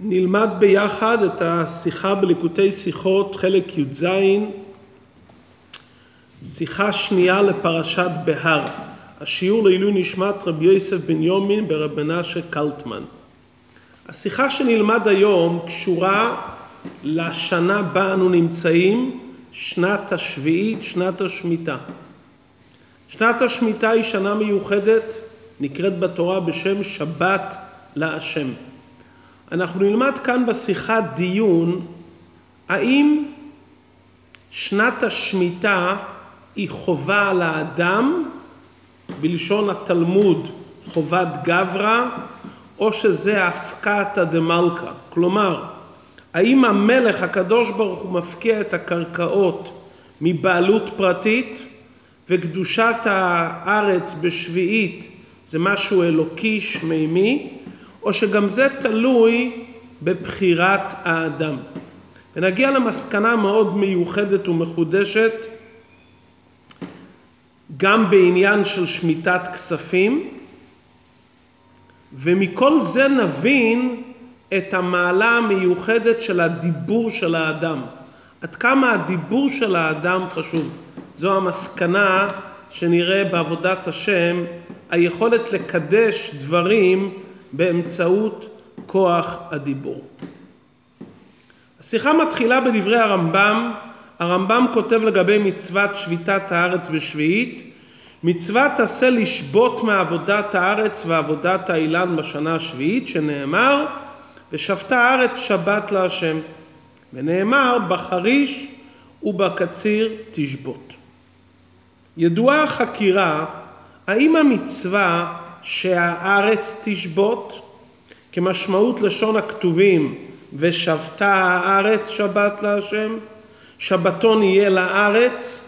נלמד ביחד את השיחה בליקוטי שיחות, חלק י"ז, שיחה שנייה לפרשת בהר. השיעור לעילוי נשמת רבי יוסף בן יומין ברב מנשה קלטמן. השיחה שנלמד היום קשורה לשנה בה אנו נמצאים, שנת השביעית, שנת השמיטה. שנת השמיטה היא שנה מיוחדת, נקראת בתורה בשם שבת להשם. אנחנו נלמד כאן בשיחת דיון האם שנת השמיטה היא חובה על האדם, בלשון התלמוד חובת גברא, או שזה הפקעתא דמלכא. כלומר, האם המלך הקדוש ברוך הוא מפקיע את הקרקעות מבעלות פרטית וקדושת הארץ בשביעית זה משהו אלוקי שמימי, או שגם זה תלוי בבחירת האדם. ונגיע למסקנה מאוד מיוחדת ומחודשת גם בעניין של שמיטת כספים, ומכל זה נבין את המעלה המיוחדת של הדיבור של האדם. עד כמה הדיבור של האדם חשוב. זו המסקנה שנראה בעבודת השם, היכולת לקדש דברים באמצעות כוח הדיבור. השיחה מתחילה בדברי הרמב"ם, הרמב"ם כותב לגבי מצוות שביתת הארץ בשביעית, מצוות עשה לשבות מעבודת הארץ ועבודת האילן בשנה השביעית, שנאמר, ושבתה הארץ שבת להשם, ונאמר, בחריש ובקציר תשבות. ידועה החקירה, האם המצווה שהארץ תשבות, כמשמעות לשון הכתובים, ושבתה הארץ שבת להשם, שבתון יהיה לארץ,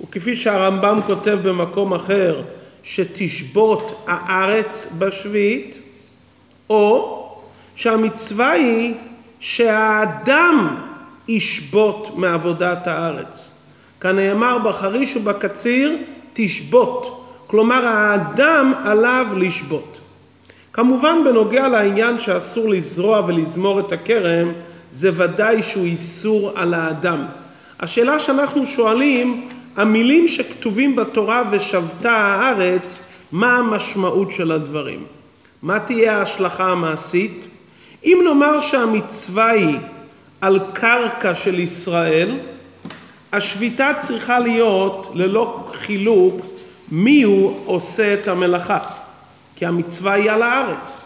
וכפי שהרמב"ם כותב במקום אחר, שתשבות הארץ בשביעית, או שהמצווה היא שהאדם ישבות מעבודת הארץ. כנאמר בחריש ובקציר תשבות. כלומר האדם עליו לשבות. כמובן בנוגע לעניין שאסור לזרוע ולזמור את הכרם, זה ודאי שהוא איסור על האדם. השאלה שאנחנו שואלים, המילים שכתובים בתורה ושבתה הארץ, מה המשמעות של הדברים? מה תהיה ההשלכה המעשית? אם נאמר שהמצווה היא על קרקע של ישראל, השביתה צריכה להיות ללא חילוק מי הוא עושה את המלאכה? כי המצווה היא על הארץ.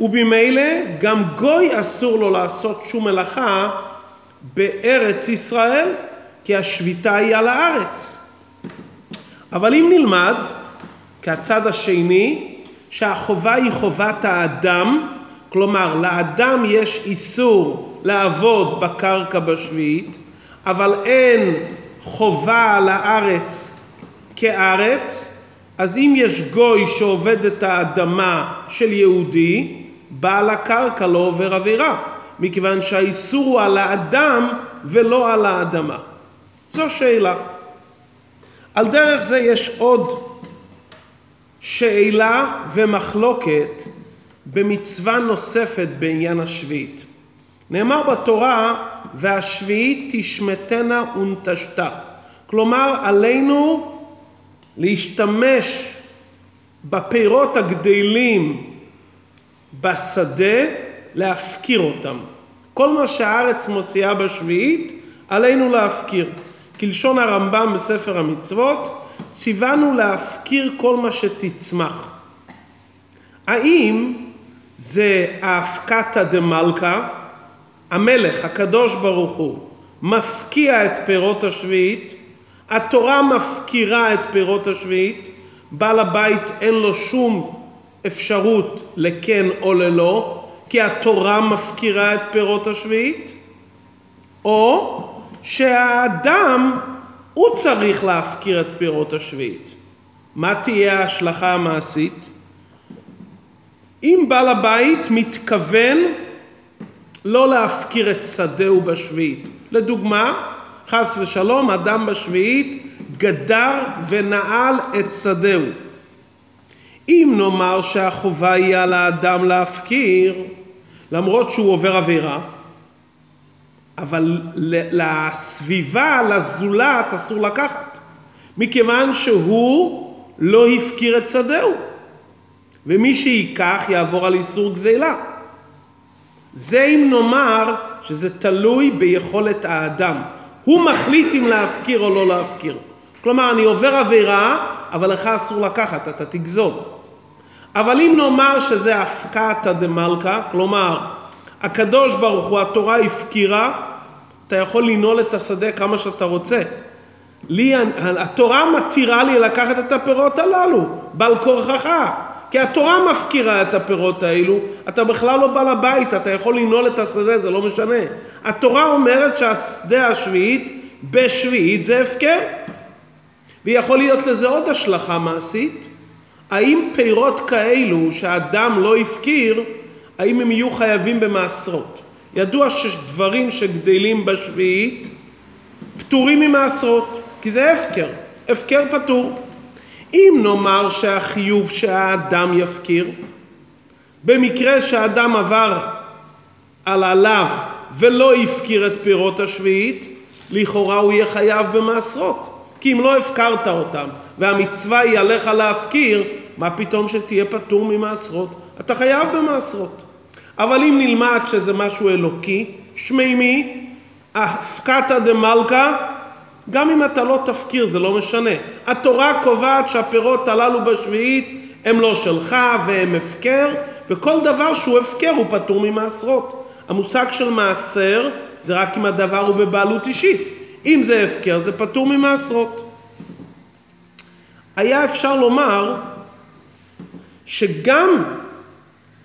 ובמילא גם גוי אסור לו לעשות שום מלאכה בארץ ישראל, כי השביתה היא על הארץ. אבל אם נלמד, כהצד השני, שהחובה היא חובת האדם, כלומר לאדם יש איסור לעבוד בקרקע בשביעית, אבל אין חובה על הארץ כארץ, אז אם יש גוי שעובד את האדמה של יהודי, בעל הקרקע לא עובר עבירה, מכיוון שהאיסור הוא על האדם ולא על האדמה. זו שאלה. על דרך זה יש עוד שאלה ומחלוקת במצווה נוספת בעניין השביעית. נאמר בתורה, והשביעית תשמטנה ונטשתה. כלומר, עלינו להשתמש בפירות הגדלים בשדה, להפקיר אותם. כל מה שהארץ מוציאה בשביעית, עלינו להפקיר. כלשון הרמב"ם בספר המצוות, ציוונו להפקיר כל מה שתצמח. האם זה האפקתא דמלכא, המלך, הקדוש ברוך הוא, מפקיע את פירות השביעית, התורה מפקירה את פירות השביעית, בעל הבית אין לו שום אפשרות לכן או ללא, כי התורה מפקירה את פירות השביעית, או שהאדם הוא צריך להפקיר את פירות השביעית. מה תהיה ההשלכה המעשית? אם בעל הבית מתכוון לא להפקיר את שדהו בשביעית, לדוגמה, חס ושלום, אדם בשביעית גדר ונעל את שדהו. אם נאמר שהחובה היא על האדם להפקיר, למרות שהוא עובר עבירה, אבל לסביבה, לזולת, אסור לקחת, מכיוון שהוא לא הפקיר את שדהו, ומי שייקח יעבור על איסור גזילה. זה אם נאמר שזה תלוי ביכולת האדם. הוא מחליט אם להפקיר או לא להפקיר. כלומר, אני עובר עבירה, אבל לך אסור לקחת, אתה תגזול. אבל אם נאמר שזה הפקעתא דמלכא, כלומר, הקדוש ברוך הוא, התורה הפקירה, אתה יכול לנעול את השדה כמה שאתה רוצה. לי, התורה מתירה לי לקחת את הפירות הללו, בעל כורחך. כי התורה מפקירה את הפירות האלו, אתה בכלל לא בעל הבית, אתה יכול לנעול את השדה, זה לא משנה. התורה אומרת שהשדה השביעית בשביעית זה הפקר. ויכול להיות לזה עוד השלכה מעשית. האם פירות כאלו שהאדם לא הפקיר, האם הם יהיו חייבים במעשרות? ידוע שדברים שגדלים בשביעית פטורים ממעשרות, כי זה הפקר, הפקר פטור. אם נאמר שהחיוב שהאדם יפקיר, במקרה שהאדם עבר על עליו ולא הפקיר את פירות השביעית, לכאורה הוא יהיה חייב במעשרות. כי אם לא הפקרת אותם והמצווה היא עליך להפקיר, מה פתאום שתהיה פטור ממעשרות? אתה חייב במעשרות. אבל אם נלמד שזה משהו אלוקי, שמימי, הפקתא דמלכא, גם אם אתה לא תפקיר זה לא משנה. התורה קובעת שהפירות הללו בשביעית הם לא שלך והם הפקר, וכל דבר שהוא הפקר הוא פטור ממעשרות. המושג של מעשר זה רק אם הדבר הוא בבעלות אישית. אם זה הפקר זה פטור ממעשרות. היה אפשר לומר שגם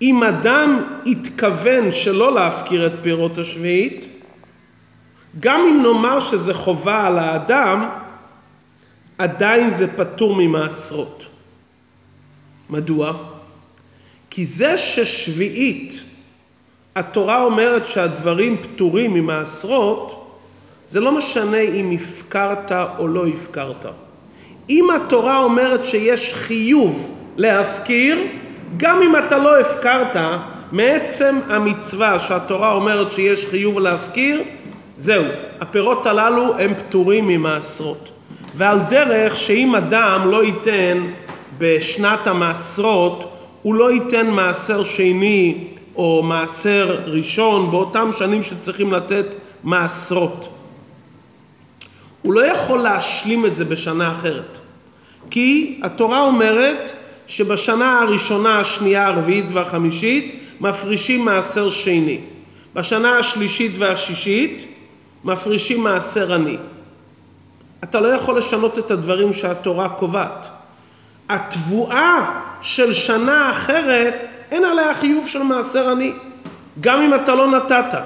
אם אדם התכוון שלא להפקיר את פירות השביעית, גם אם נאמר שזה חובה על האדם, עדיין זה פטור ממעשרות. מדוע? כי זה ששביעית התורה אומרת שהדברים פטורים ממעשרות, זה לא משנה אם הפקרת או לא הפקרת. אם התורה אומרת שיש חיוב להפקיר, גם אם אתה לא הפקרת, מעצם המצווה שהתורה אומרת שיש חיוב להפקיר, זהו, הפירות הללו הם פטורים ממעשרות. ועל דרך שאם אדם לא ייתן בשנת המעשרות, הוא לא ייתן מעשר שני או מעשר ראשון באותם שנים שצריכים לתת מעשרות. הוא לא יכול להשלים את זה בשנה אחרת. כי התורה אומרת שבשנה הראשונה, השנייה, הרביעית והחמישית מפרישים מעשר שני. בשנה השלישית והשישית מפרישים מעשר עני. אתה לא יכול לשנות את הדברים שהתורה קובעת. התבואה של שנה אחרת, אין עליה חיוב של מעשר עני, גם אם אתה לא נתת.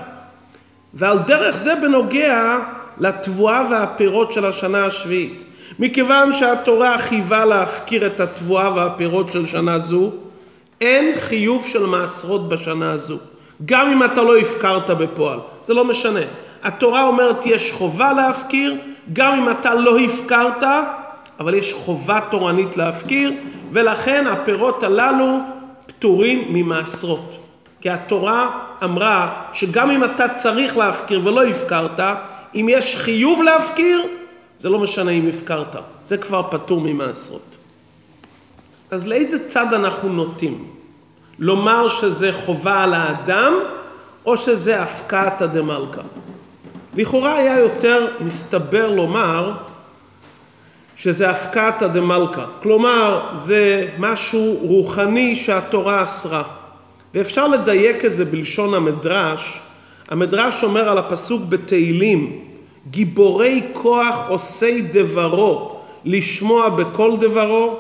ועל דרך זה בנוגע לתבואה והפירות של השנה השביעית. מכיוון שהתורה חייבה להפקיר את התבואה והפירות של שנה זו, אין חיוב של מעשרות בשנה הזו. גם אם אתה לא הפקרת בפועל, זה לא משנה. התורה אומרת יש חובה להפקיר, גם אם אתה לא הפקרת, אבל יש חובה תורנית להפקיר, ולכן הפירות הללו פטורים ממעשרות. כי התורה אמרה שגם אם אתה צריך להפקיר ולא הפקרת, אם יש חיוב להפקיר, זה לא משנה אם הפקרת, זה כבר פטור ממעשרות. אז לאיזה צד אנחנו נוטים? לומר שזה חובה על האדם, או שזה הפקעתא דמלכא? לכאורה היה יותר מסתבר לומר שזה הפקעתא דמלכא, כלומר זה משהו רוחני שהתורה אסרה. ואפשר לדייק את זה בלשון המדרש, המדרש אומר על הפסוק בתהילים, גיבורי כוח עושי דברו, לשמוע בכל דברו,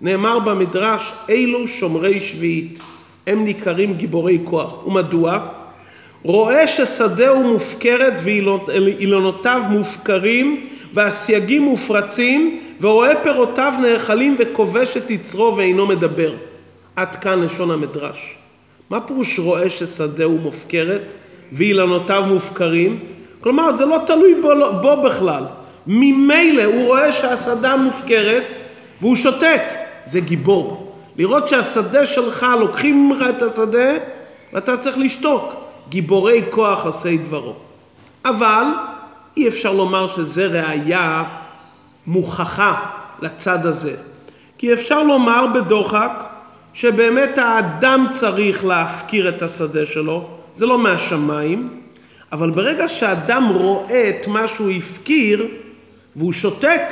נאמר במדרש, אלו שומרי שביעית, הם ניכרים גיבורי כוח. ומדוע? רואה ששדהו מופקרת ואילונותיו מופקרים והסייגים מופרצים ורואה פירותיו נאכלים וכובש את יצרו ואינו מדבר. עד כאן לשון המדרש. מה פירוש רואה ששדהו מופקרת ואילנותיו מופקרים? כלומר זה לא תלוי בו, בו בכלל. ממילא הוא רואה שהשדה מופקרת והוא שותק. זה גיבור. לראות שהשדה שלך, לוקחים ממך את השדה ואתה צריך לשתוק. גיבורי כוח עושי דברו. אבל אי אפשר לומר שזה ראייה מוכחה לצד הזה. כי אפשר לומר בדוחק שבאמת האדם צריך להפקיר את השדה שלו, זה לא מהשמיים, אבל ברגע שאדם רואה את מה שהוא הפקיר והוא שותק,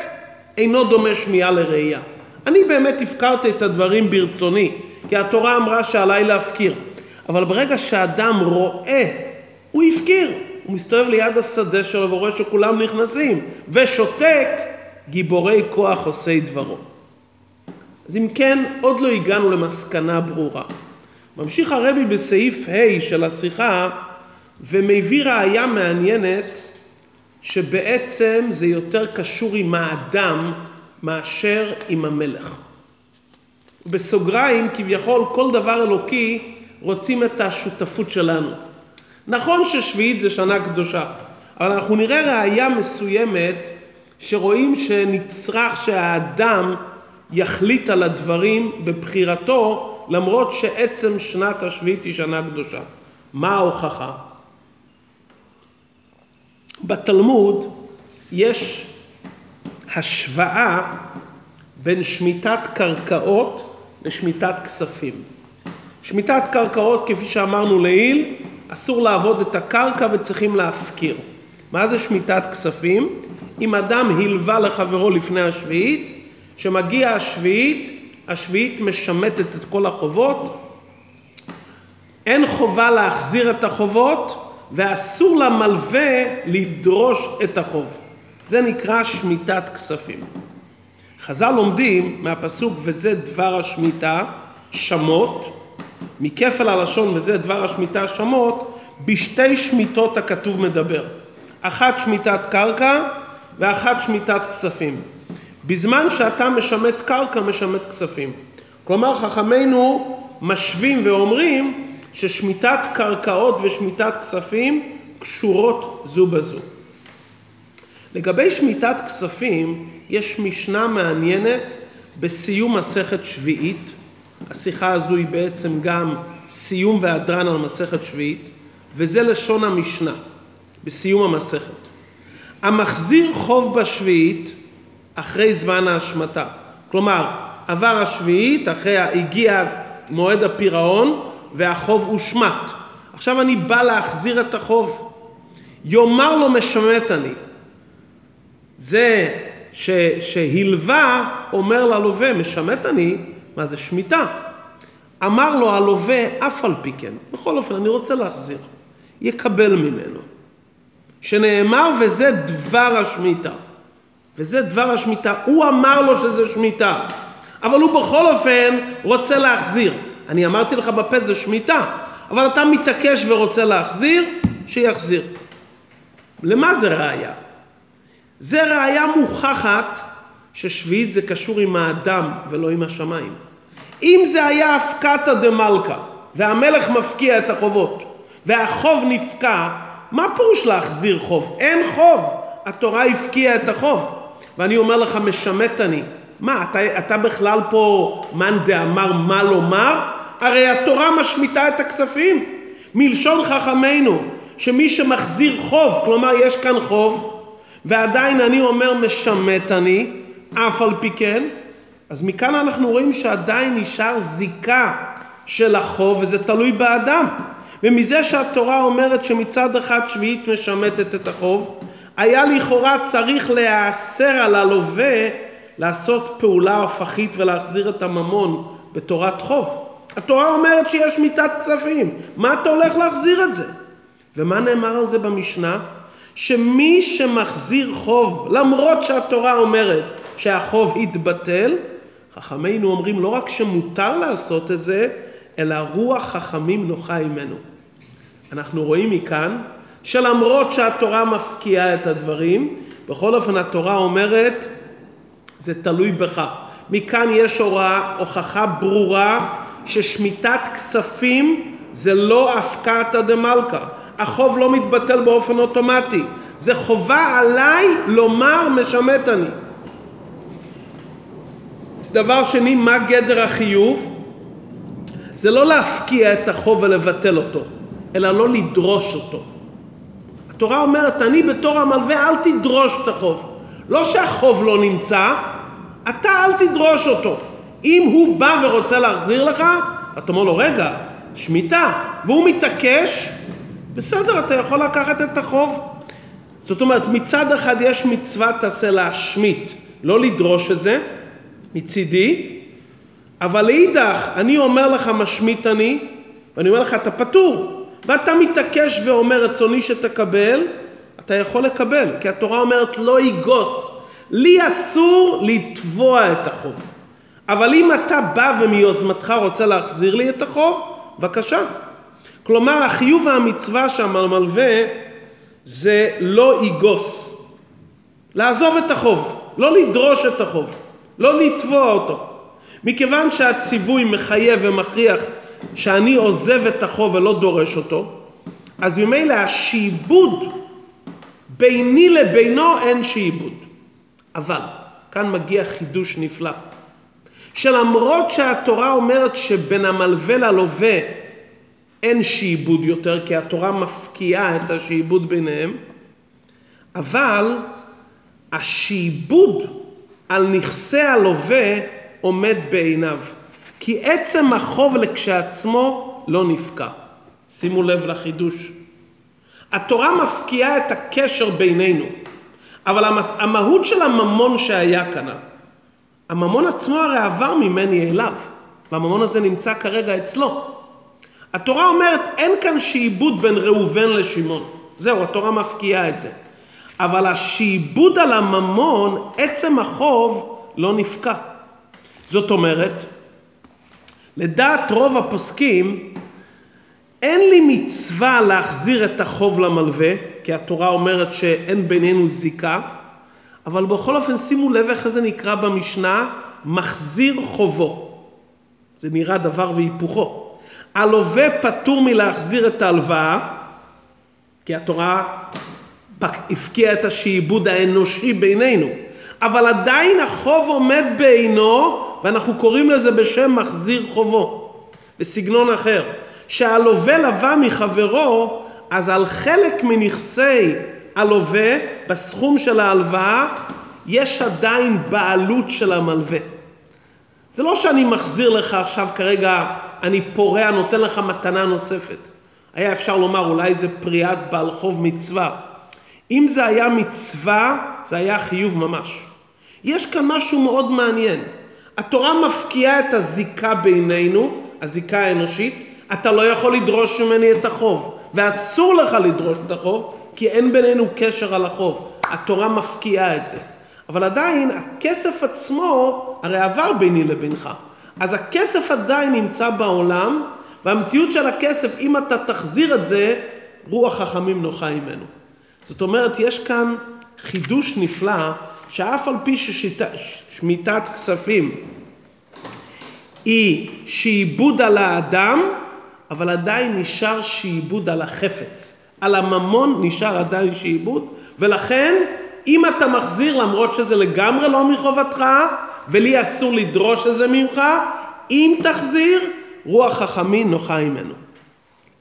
אינו דומה שמיעה לראייה. אני באמת הפקרתי את הדברים ברצוני, כי התורה אמרה שעליי להפקיר. אבל ברגע שאדם רואה, הוא הפקיר. הוא מסתובב ליד השדה שלו ורואה שכולם נכנסים, ושותק, גיבורי כוח עושי דברו. אז אם כן, עוד לא הגענו למסקנה ברורה. ממשיך הרבי בסעיף ה' של השיחה ומביא ראייה מעניינת שבעצם זה יותר קשור עם האדם מאשר עם המלך. בסוגריים, כביכול כל דבר אלוקי רוצים את השותפות שלנו. נכון ששביעית זה שנה קדושה, אבל אנחנו נראה ראייה מסוימת שרואים שנצרך שהאדם יחליט על הדברים בבחירתו למרות שעצם שנת השביעית היא שנה קדושה. מה ההוכחה? בתלמוד יש השוואה בין שמיטת קרקעות לשמיטת כספים. שמיטת קרקעות, כפי שאמרנו לעיל, אסור לעבוד את הקרקע וצריכים להפקיר. מה זה שמיטת כספים? אם אדם הלווה לחברו לפני השביעית, שמגיע השביעית, השביעית משמטת את כל החובות, אין חובה להחזיר את החובות ואסור למלווה לדרוש את החוב. זה נקרא שמיטת כספים. חז"ל לומדים מהפסוק וזה דבר השמיטה, שמות, מכפל הלשון וזה דבר השמיטה שמות, בשתי שמיטות הכתוב מדבר. אחת שמיטת קרקע ואחת שמיטת כספים. בזמן שאתה משמט קרקע, משמט כספים. כלומר, חכמינו משווים ואומרים ששמיטת קרקעות ושמיטת כספים קשורות זו בזו. לגבי שמיטת כספים, יש משנה מעניינת בסיום מסכת שביעית, השיחה הזו היא בעצם גם סיום והדרן על מסכת שביעית, וזה לשון המשנה, בסיום המסכת. המחזיר חוב בשביעית אחרי זמן ההשמטה. כלומר, עבר השביעית, אחרי הגיע מועד הפירעון והחוב הושמט. עכשיו אני בא להחזיר את החוב. יאמר לו משמט אני. זה ש, שהלווה אומר ללווה משמט אני, מה זה שמיטה? אמר לו הלווה אף על פי כן, בכל אופן אני רוצה להחזיר, יקבל ממנו. שנאמר וזה דבר השמיטה. וזה דבר השמיטה. הוא אמר לו שזה שמיטה, אבל הוא בכל אופן רוצה להחזיר. אני אמרתי לך בפה זה שמיטה, אבל אתה מתעקש ורוצה להחזיר, שיחזיר. למה זה ראייה? זה ראייה מוכחת ששביעית זה קשור עם האדם ולא עם השמיים. אם זה היה הפקתא דמלכא והמלך מפקיע את החובות והחוב נפקע, מה פירוש להחזיר חוב? אין חוב, התורה הפקיעה את החוב. ואני אומר לך משמט אני. מה, אתה, אתה בכלל פה מאן דאמר מה לומר? הרי התורה משמיטה את הכספים. מלשון חכמינו, שמי שמחזיר חוב, כלומר יש כאן חוב, ועדיין אני אומר משמט אני, אף על פי כן, אז מכאן אנחנו רואים שעדיין נשאר זיקה של החוב, וזה תלוי באדם. ומזה שהתורה אומרת שמצד אחד שביעית משמטת את החוב, היה לכאורה צריך להיאסר על הלווה לעשות פעולה הפכית ולהחזיר את הממון בתורת חוב. התורה אומרת שיש מיתת כספים, מה אתה הולך להחזיר את זה? ומה נאמר על זה במשנה? שמי שמחזיר חוב, למרות שהתורה אומרת שהחוב יתבטל, חכמינו אומרים לא רק שמותר לעשות את זה, אלא רוח חכמים נוחה ממנו. אנחנו רואים מכאן שלמרות שהתורה מפקיעה את הדברים, בכל אופן התורה אומרת זה תלוי בך. מכאן יש הוראה, הוכחה ברורה ששמיטת כספים זה לא הפקעתא דמלכא. החוב לא מתבטל באופן אוטומטי. זה חובה עליי לומר משמט אני. דבר שני, מה גדר החיוב? זה לא להפקיע את החוב ולבטל אותו, אלא לא לדרוש אותו. התורה אומרת, אני בתור המלווה אל תדרוש את החוב. לא שהחוב לא נמצא, אתה אל תדרוש אותו. אם הוא בא ורוצה להחזיר לך, אתה אומר לו, רגע, שמיטה, והוא מתעקש, בסדר, אתה יכול לקחת את החוב. זאת אומרת, מצד אחד יש מצווה תעשה להשמיט, לא לדרוש את זה, מצידי, אבל לאידך, אני אומר לך משמיט אני, ואני אומר לך, אתה פטור, ואתה מתעקש ואומר, רצוני שתקבל, אתה יכול לקבל, כי התורה אומרת, לא יגוס. לי אסור לתבוע את החוב. אבל אם אתה בא ומיוזמתך רוצה להחזיר לי את החוב, בבקשה. כלומר, החיוב והמצווה שם על מלווה זה לא יגוס. לעזוב את החוב, לא לדרוש את החוב, לא לתבוע אותו. מכיוון שהציווי מחייב ומכריח שאני עוזב את החוב ולא דורש אותו, אז ממילא השעבוד ביני לבינו אין שעבוד. אבל, כאן מגיע חידוש נפלא. שלמרות שהתורה אומרת שבין המלווה ללווה אין שעבוד יותר, כי התורה מפקיעה את השעבוד ביניהם, אבל השעבוד על נכסי הלווה עומד בעיניו. כי עצם החוב לכשעצמו לא נפקע. שימו לב לחידוש. התורה מפקיעה את הקשר בינינו, אבל המהות של הממון שהיה כאן, הממון עצמו הרי עבר ממני אליו, והממון הזה נמצא כרגע אצלו. התורה אומרת, אין כאן שעבוד בין ראובן לשמעון. זהו, התורה מפקיעה את זה. אבל השעבוד על הממון, עצם החוב, לא נפקע. זאת אומרת, לדעת רוב הפוסקים, אין לי מצווה להחזיר את החוב למלווה, כי התורה אומרת שאין בינינו זיקה, אבל בכל אופן שימו לב איך זה נקרא במשנה, מחזיר חובו. זה נראה דבר והיפוכו. הלווה פטור מלהחזיר את ההלוואה, כי התורה הפקיעה את השעבוד האנושי בינינו, אבל עדיין החוב עומד בעינו, ואנחנו קוראים לזה בשם מחזיר חובו, בסגנון אחר. שהלווה לווה מחברו, אז על חלק מנכסי הלווה, בסכום של ההלוואה, יש עדיין בעלות של המלווה. זה לא שאני מחזיר לך עכשיו כרגע, אני פורע, נותן לך מתנה נוספת. היה אפשר לומר, אולי זה פריעת בעל חוב מצווה. אם זה היה מצווה, זה היה חיוב ממש. יש כאן משהו מאוד מעניין. התורה מפקיעה את הזיקה בינינו, הזיקה האנושית, אתה לא יכול לדרוש ממני את החוב, ואסור לך לדרוש את החוב, כי אין בינינו קשר על החוב. התורה מפקיעה את זה. אבל עדיין הכסף עצמו הרי עבר ביני לבינך. אז הכסף עדיין נמצא בעולם, והמציאות של הכסף, אם אתה תחזיר את זה, רוח חכמים נוחה ממנו. זאת אומרת, יש כאן חידוש נפלא, שאף על פי ששמיטת כספים היא שעיבוד על האדם, אבל עדיין נשאר שעיבוד על החפץ. על הממון נשאר עדיין שעיבוד, ולכן אם אתה מחזיר למרות שזה לגמרי לא מחובתך, ולי אסור לדרוש את זה ממך, אם תחזיר, רוח חכמים נוחה ממנו.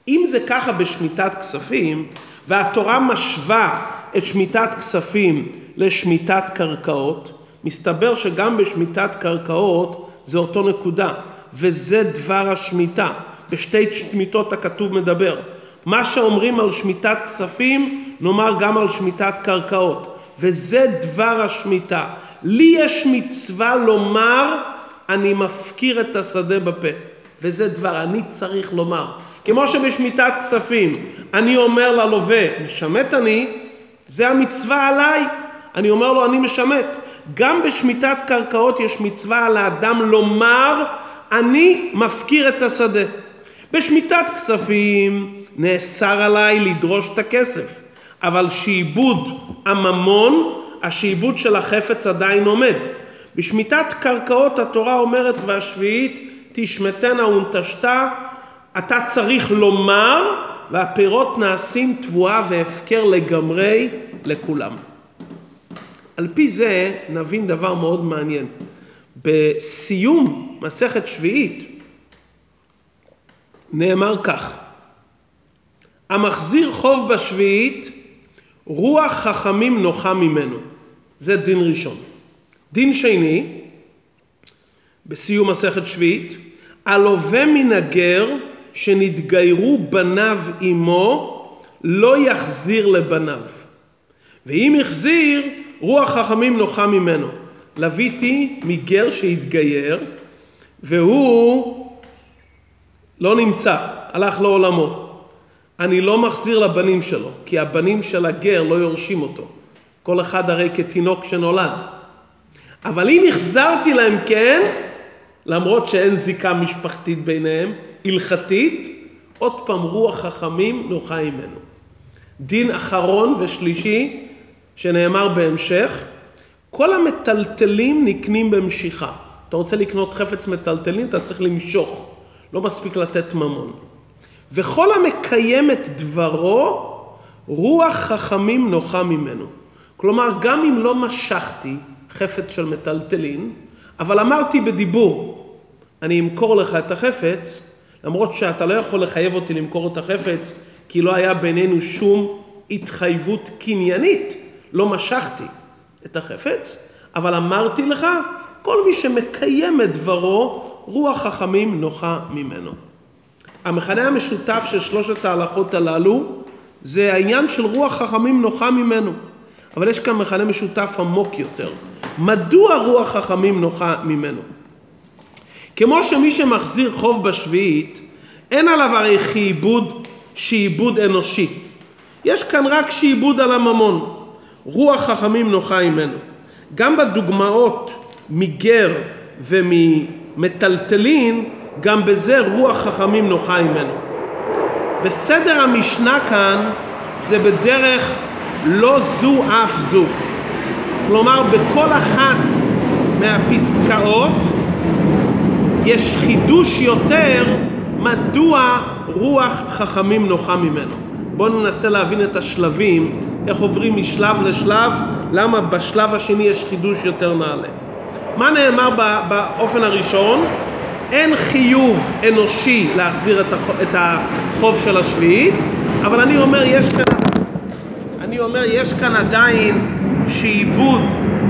אם זה ככה בשמיטת כספים, והתורה משווה את שמיטת כספים לשמיטת קרקעות, מסתבר שגם בשמיטת קרקעות זה אותו נקודה, וזה דבר השמיטה. בשתי שמיטות הכתוב מדבר. מה שאומרים על שמיטת כספים, נאמר גם על שמיטת קרקעות. וזה דבר השמיטה. לי יש מצווה לומר, אני מפקיר את השדה בפה. וזה דבר, אני צריך לומר. כמו שבשמיטת כספים, אני אומר ללווה, משמט אני, זה המצווה עליי. אני אומר לו, אני משמט. גם בשמיטת קרקעות יש מצווה על האדם לומר, אני מפקיר את השדה. בשמיטת כספים נאסר עליי לדרוש את הכסף. אבל שעבוד הממון, השעבוד של החפץ עדיין עומד. בשמיטת קרקעות התורה אומרת והשביעית תשמטנה ונטשתה, אתה צריך לומר והפירות נעשים תבואה והפקר לגמרי לכולם. על פי זה נבין דבר מאוד מעניין. בסיום מסכת שביעית נאמר כך: המחזיר חוב בשביעית, רוח חכמים נוחה ממנו. זה דין ראשון. דין שני, בסיום מסכת שביעית, הלווה מן הגר שנתגיירו בניו עמו, לא יחזיר לבניו. ואם החזיר, רוח חכמים נוחה ממנו. לוויתי מגר שהתגייר, והוא לא נמצא, הלך לעולמו. אני לא מחזיר לבנים שלו, כי הבנים של הגר לא יורשים אותו. כל אחד הרי כתינוק שנולד. אבל אם החזרתי להם כן, למרות שאין זיקה משפחתית ביניהם, הלכתית, עוד פעם רוח חכמים נוחה ממנו. דין אחרון ושלישי שנאמר בהמשך, כל המטלטלים נקנים במשיכה. אתה רוצה לקנות חפץ מטלטלין, אתה צריך למשוך, לא מספיק לתת ממון. וכל המקיים את דברו, רוח חכמים נוחה ממנו. כלומר, גם אם לא משכתי חפץ של מטלטלין, אבל אמרתי בדיבור, אני אמכור לך את החפץ, למרות שאתה לא יכול לחייב אותי למכור את החפץ, כי לא היה בינינו שום התחייבות קניינית, לא משכתי את החפץ, אבל אמרתי לך, כל מי שמקיים את דברו, רוח חכמים נוחה ממנו. המכנה המשותף של שלושת ההלכות הללו זה העניין של רוח חכמים נוחה ממנו. אבל יש כאן מכנה משותף עמוק יותר. מדוע רוח חכמים נוחה ממנו? כמו שמי שמחזיר חוב בשביעית, אין עליו הרי שעבוד, שעבוד אנושי. יש כאן רק שעבוד על הממון. רוח חכמים נוחה ממנו. גם בדוגמאות מגר וממטלטלין, גם בזה רוח חכמים נוחה ממנו. וסדר המשנה כאן זה בדרך לא זו אף זו. כלומר, בכל אחת מהפסקאות יש חידוש יותר מדוע רוח חכמים נוחה ממנו. בואו ננסה להבין את השלבים, איך עוברים משלב לשלב, למה בשלב השני יש חידוש יותר נעלה. מה נאמר באופן הראשון? אין חיוב אנושי להחזיר את החוב של השביעית, אבל אני אומר, יש כאן, אני אומר, יש כאן עדיין שעבוד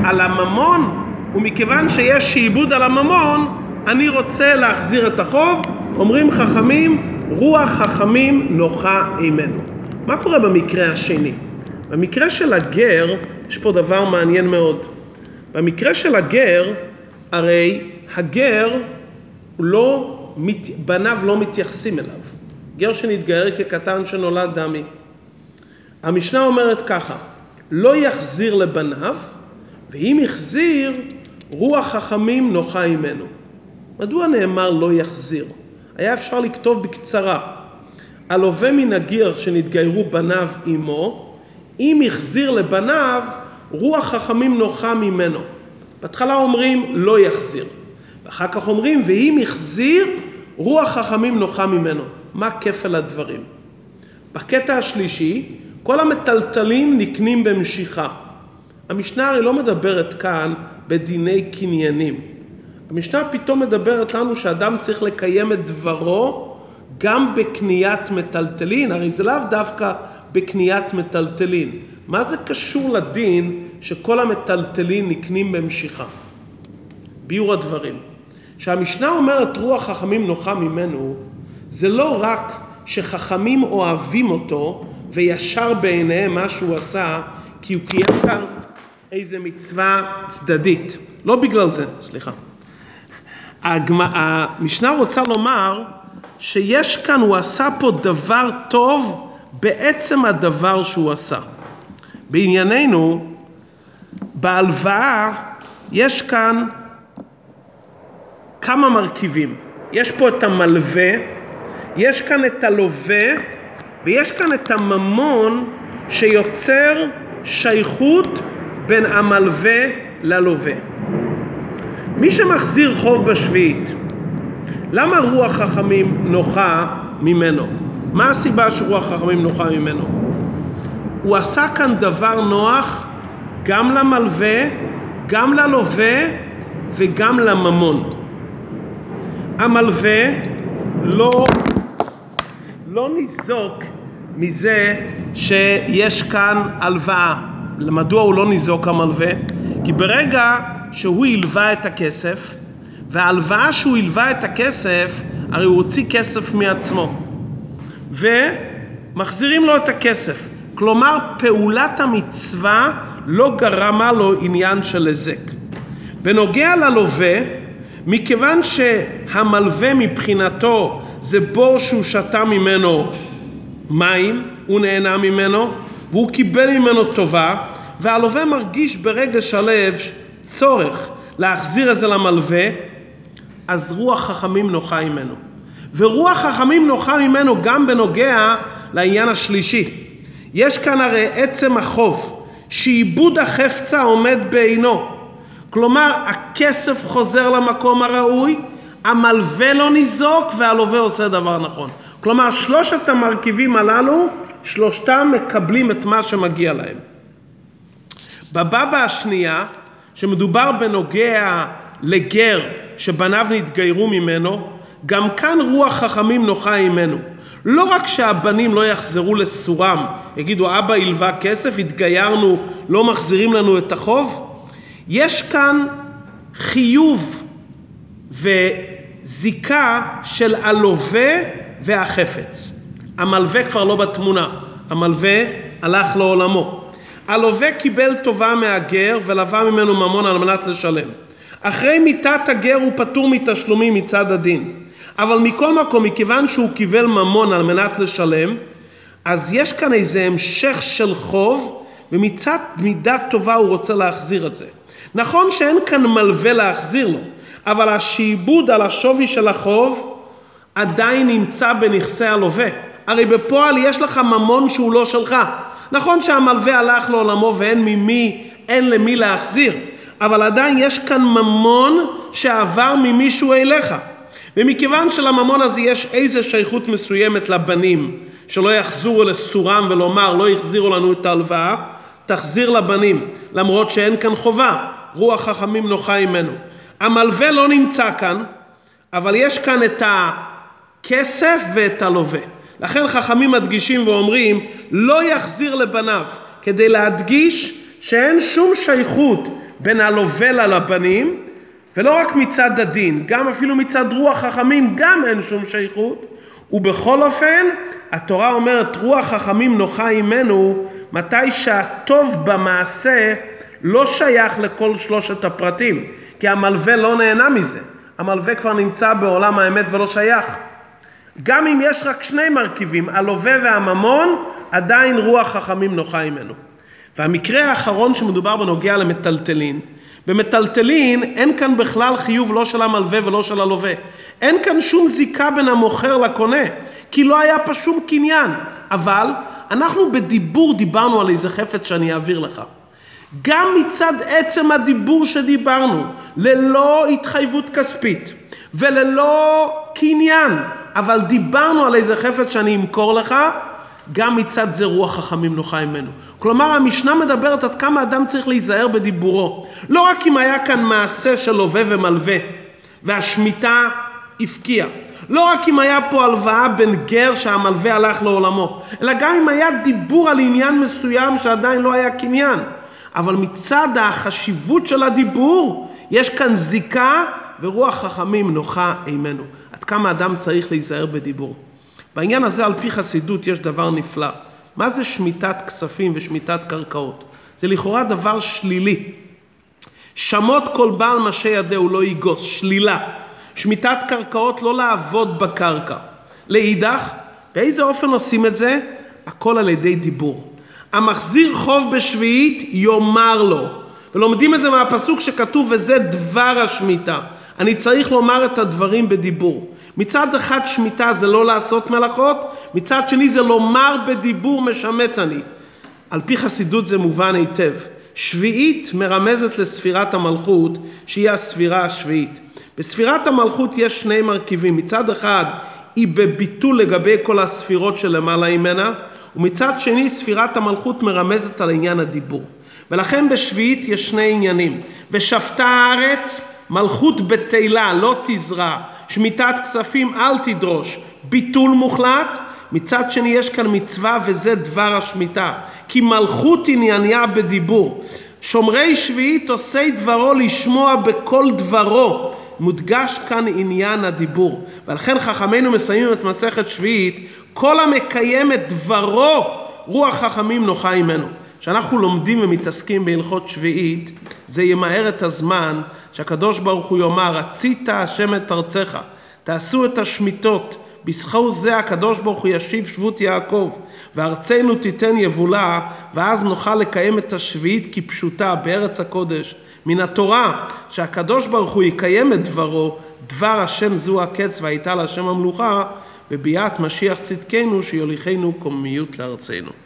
על הממון, ומכיוון שיש שעבוד על הממון, אני רוצה להחזיר את החוב, אומרים חכמים, רוח חכמים נוחה עמנו. מה קורה במקרה השני? במקרה של הגר, יש פה דבר מעניין מאוד. במקרה של הגר, הרי הגר, לא, בניו לא מתייחסים אליו. גר שנתגייר כקטן שנולד דמי. המשנה אומרת ככה, לא יחזיר לבניו, ואם החזיר, רוח חכמים נוחה ממנו. מדוע נאמר לא יחזיר? היה אפשר לכתוב בקצרה, הלווה מן הגיר שנתגיירו בניו עמו, אם החזיר לבניו, רוח חכמים נוחה ממנו. בהתחלה אומרים לא יחזיר, ואחר כך אומרים ואם החזיר, רוח חכמים נוחה ממנו. מה כפל הדברים? בקטע השלישי, כל המטלטלים נקנים במשיכה. המשנה הרי לא מדברת כאן בדיני קניינים. המשנה פתאום מדברת לנו שאדם צריך לקיים את דברו גם בקניית מטלטלין, הרי זה לאו דווקא בקניית מטלטלין. מה זה קשור לדין שכל המטלטלין נקנים במשיכה? ביור הדברים. כשהמשנה אומרת רוח חכמים נוחה ממנו, זה לא רק שחכמים אוהבים אותו וישר בעיניהם מה שהוא עשה, כי הוא קיים כאן איזה מצווה צדדית. לא בגלל זה, סליחה. המשנה רוצה לומר שיש כאן, הוא עשה פה דבר טוב בעצם הדבר שהוא עשה. בענייננו, בהלוואה יש כאן כמה מרכיבים. יש פה את המלווה, יש כאן את הלווה ויש כאן את הממון שיוצר שייכות בין המלווה ללווה. מי שמחזיר חוב בשביעית, למה רוח חכמים נוחה ממנו? מה הסיבה שרוח חכמים נוחה ממנו? הוא עשה כאן דבר נוח גם למלווה, גם ללווה וגם לממון. המלווה לא לא ניזוק מזה שיש כאן הלוואה. מדוע הוא לא ניזוק המלווה? כי ברגע שהוא הלווה את הכסף, וההלוואה שהוא הלווה את הכסף, הרי הוא הוציא כסף מעצמו. ומחזירים לו את הכסף. כלומר, פעולת המצווה לא גרמה לו עניין של היזק. בנוגע ללווה, מכיוון שהמלווה מבחינתו זה בור שהוא שתה ממנו מים, הוא נהנה ממנו, והוא קיבל ממנו טובה, והלווה מרגיש ברגש הלב צורך להחזיר את זה למלווה, אז רוח חכמים נוחה ממנו. ורוח חכמים נוחה ממנו גם בנוגע לעניין השלישי. יש כאן הרי עצם החוב, שעיבוד החפצה עומד בעינו. כלומר, הכסף חוזר למקום הראוי, המלווה לא ניזוק והלווה עושה דבר נכון. כלומר, שלושת המרכיבים הללו, שלושתם מקבלים את מה שמגיע להם. בבבא השנייה, שמדובר בנוגע לגר שבניו נתגיירו ממנו, גם כאן רוח חכמים נוחה ממנו. לא רק שהבנים לא יחזרו לסורם, יגידו אבא הלווה כסף, התגיירנו, לא מחזירים לנו את החוב, יש כאן חיוב וזיקה של הלווה והחפץ. המלווה כבר לא בתמונה, המלווה הלך לעולמו. הלווה קיבל טובה מהגר ולווה ממנו ממון על מנת לשלם. אחרי מיתת הגר הוא פטור מתשלומים מצד הדין. אבל מכל מקום, מכיוון שהוא קיבל ממון על מנת לשלם, אז יש כאן איזה המשך של חוב, ומצד מידה טובה הוא רוצה להחזיר את זה. נכון שאין כאן מלווה להחזיר לו, אבל השעבוד על השווי של החוב עדיין נמצא בנכסי הלווה. הרי בפועל יש לך ממון שהוא לא שלך. נכון שהמלווה הלך לעולמו ואין ממי, אין למי להחזיר, אבל עדיין יש כאן ממון שעבר ממישהו אליך. ומכיוון שלממון הזה יש איזה שייכות מסוימת לבנים, שלא יחזורו לסורם ולומר לא החזירו לנו את ההלוואה, תחזיר לבנים, למרות שאין כאן חובה, רוח חכמים נוחה ממנו. המלווה לא נמצא כאן, אבל יש כאן את הכסף ואת הלווה. לכן חכמים מדגישים ואומרים לא יחזיר לבניו, כדי להדגיש שאין שום שייכות בין הלווה ללבנים, ולא רק מצד הדין, גם אפילו מצד רוח חכמים גם אין שום שייכות, ובכל אופן התורה אומרת רוח חכמים נוחה עמנו מתי שהטוב במעשה לא שייך לכל שלושת הפרטים, כי המלווה לא נהנה מזה, המלווה כבר נמצא בעולם האמת ולא שייך. גם אם יש רק שני מרכיבים, הלווה והממון, עדיין רוח חכמים נוחה ממנו. והמקרה האחרון שמדובר בנוגע למטלטלין, במטלטלין אין כאן בכלל חיוב לא של המלווה ולא של הלווה. אין כאן שום זיקה בין המוכר לקונה, כי לא היה פה שום קניין. אבל אנחנו בדיבור דיברנו על איזה חפץ שאני אעביר לך. גם מצד עצם הדיבור שדיברנו, ללא התחייבות כספית וללא קניין, אבל דיברנו על איזה חפץ שאני אמכור לך, גם מצד זה רוח חכמים נוחה ממנו. כלומר, המשנה מדברת עד כמה אדם צריך להיזהר בדיבורו. לא רק אם היה כאן מעשה של לווה ומלווה, והשמיטה הפקיעה. לא רק אם היה פה הלוואה בין גר שהמלווה הלך לעולמו, אלא גם אם היה דיבור על עניין מסוים שעדיין לא היה קניין. אבל מצד החשיבות של הדיבור, יש כאן זיקה ורוח חכמים נוחה אימנו. כמה אדם צריך להיזהר בדיבור. בעניין הזה על פי חסידות יש דבר נפלא. מה זה שמיטת כספים ושמיטת קרקעות? זה לכאורה דבר שלילי. שמות כל בעל משה ידהו לא יגוס, שלילה. שמיטת קרקעות לא לעבוד בקרקע. לאידך, באיזה אופן עושים את זה? הכל על ידי דיבור. המחזיר חוב בשביעית יאמר לו. ולומדים את זה מהפסוק שכתוב וזה דבר השמיטה. אני צריך לומר את הדברים בדיבור. מצד אחד שמיטה זה לא לעשות מלאכות, מצד שני זה לומר בדיבור משמט אני. על פי חסידות זה מובן היטב. שביעית מרמזת לספירת המלכות שהיא הספירה השביעית. בספירת המלכות יש שני מרכיבים. מצד אחד היא בביטול לגבי כל הספירות שלמעלה ממנה, ומצד שני ספירת המלכות מרמזת על עניין הדיבור. ולכן בשביעית יש שני עניינים. ושפטה הארץ מלכות בתהילה לא תזרע, שמיטת כספים אל תדרוש, ביטול מוחלט, מצד שני יש כאן מצווה וזה דבר השמיטה. כי מלכות ענייניה בדיבור. שומרי שביעית עושי דברו לשמוע בכל דברו. מודגש כאן עניין הדיבור. ולכן חכמינו מסיימים את מסכת שביעית, כל המקיים את דברו, רוח חכמים נוחה ממנו. כשאנחנו לומדים ומתעסקים בהלכות שביעית, זה ימהר את הזמן שהקדוש ברוך הוא יאמר, רצית השם את ארצך, תעשו את השמיטות, בזכות זה הקדוש ברוך הוא ישיב שבות יעקב, וארצנו תיתן יבולה, ואז נוכל לקיים את השביעית כפשוטה בארץ הקודש, מן התורה, שהקדוש ברוך הוא יקיים את דברו, דבר השם זו הקץ והייתה להשם המלוכה, בביאת משיח צדקנו שיוליכנו קוממיות לארצנו.